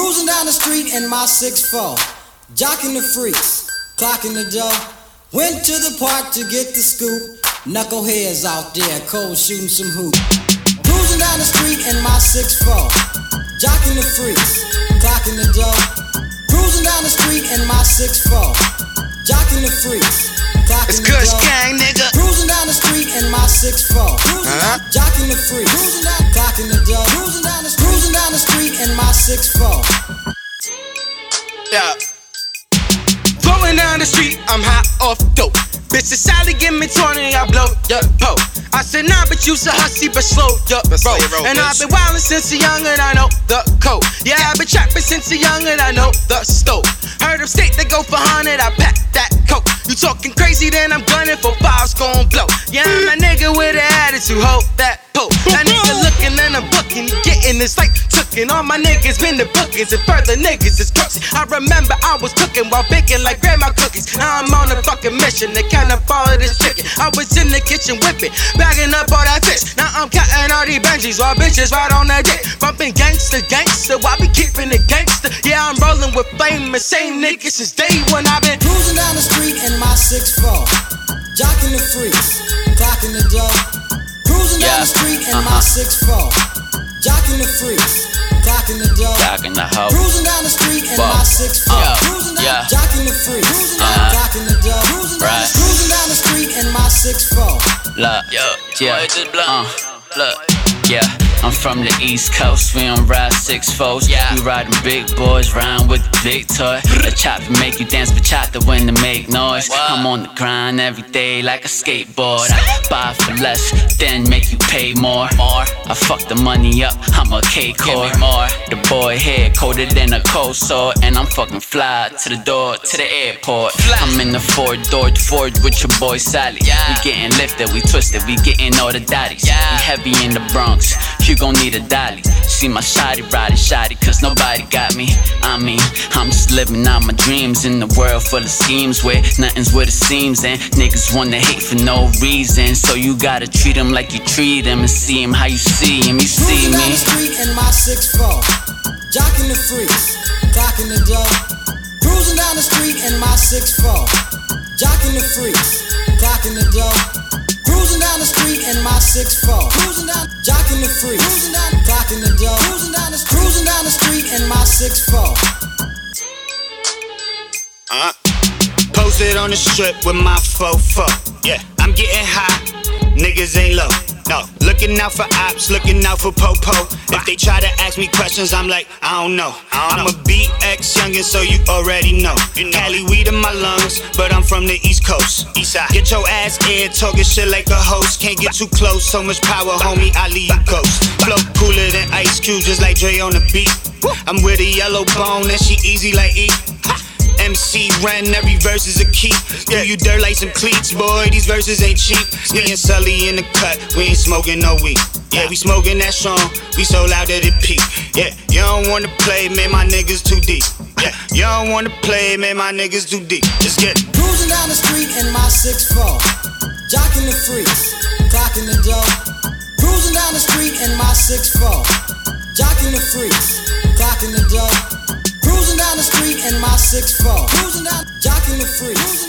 Cruising down the street in my 6'4. Jocking the freaks, clocking the dough. Went to the park to get the scoop. Knuckleheads out there, cold shooting some hoop. Cruising down the street in my 6'4. Jocking the freaks, clocking the dough. Cruising down the street in my 6'4. Jocking the freaks, It's the Kush dough. Gang, nigga. Cruising down the street in my 6'4. Uh-huh. Jocking the freaks, cruising down, clocking the dough. My 6'4. Yeah. Rolling down the street, I'm high off dope. Bitches Sally give me 20, I blow the po. I said, nah, but you's a hussy, but slow your slow roll. And I've been wildin' since a young and I know the code. Yeah, I've been trapping since a young and I know the stove. Heard of state they go for 100, I pack that coke. You talking crazy, then I'm gunning for fives gon' blow. Yeah, I'm a nigga with an attitude, hold that pole. That nigga looking and I'm booking, getting this like tookin'. All my niggas been the bookings and further niggas is crooks. I remember I was cooking while baking like grandma cookies. Now I'm on a fucking mission to count up all of this chicken. I was in the kitchen whipping, bagging up all that fish. Now I'm counting all these Benjis while bitches right on that dick. Bumping gangster, gangster, why be keeping it gangster? Yeah, I'm rolling with famous same niggas since day one. I've been Cruising down the street in my six 6'4. Jocking the freaks, clocking the dough. Cruising down the street in uh-huh. my 6'4. Jocking the freaks, the dough. Jocking the hoe. Cruising down the street in Whoa. my 6'4. Yeah, Cruising down, yeah. jocking the freaks, cruising down, Uh-huh. clocking the dough. Cruising down, Right. cruising down the street in my 6'4. Look, yo, yeah, uh, look, yeah. I'm from the East Coast, we don't ride six foes. Yeah. We riding big boys, round with the big toy. A chopper make you dance, but chopper when to make noise. What? I'm on the grind every day like a skateboard. I buy for less, then make you pay more. More. I fuck the money up, I'm a K core. more. The boy here colder than a cold sore, and I'm fucking fly to the door, to the airport. I'm in the four door Ford with your boy Sally. Yeah. We getting lifted, we twisted, we getting all the daddies. Yeah. We heavy in the Bronx, you gon' need a dolly. See my shotty riding shotty, cause nobody got me. I mean, I'm just living out my dreams in the world full of schemes where nothing's what it seems. And niggas wanna hate for no reason. So you gotta treat them like you treat them and see them how you see them. You see Cruising down the street in my 6'4. Jocking the freaks, clocking the dough. Cruising down the street in my 6'4. Jocking the freaks, clocking the dough. Cruising down the street in my 6'4. Cruising down, jocking the freaks, cruising down, clocking the dough. Cruising down the, cruising down the street in my 6'4. Uh, posted on the strip with my fofo. Yeah, I'm getting high, niggas ain't low. No, looking out for ops, looking out for popo. If they try to ask me questions, I'm like, I don't know. I'm a BX youngin', so you already know. you Cali weed in my lungs, but I'm from the East Coast. East side. Get your ass in, talking shit like a host. Can't get too close, so much power, homie. I leave you ghost. Flow cooler than ice cubes, just like Dre on the beat. I'm with a yellow bone, and she easy like E. MC Ren, every verse is a key. Do you dirt like some cleats, boy? These verses ain't cheap. Me and Sully in the cut, we ain't smoking no weed. Yeah, we smoking that strong, we so loud that it peak. Yeah, you don't wanna play, man, my niggas too deep. Yeah, you don't wanna play, man, my niggas too deep. Let's get it. Cruising down the street in my 6'4. Jocking the freaks, clocking the dough. Cruising down the street in my 6'4. Jocking the freaks, in my 6'4. Cruising down, jocking the freaks,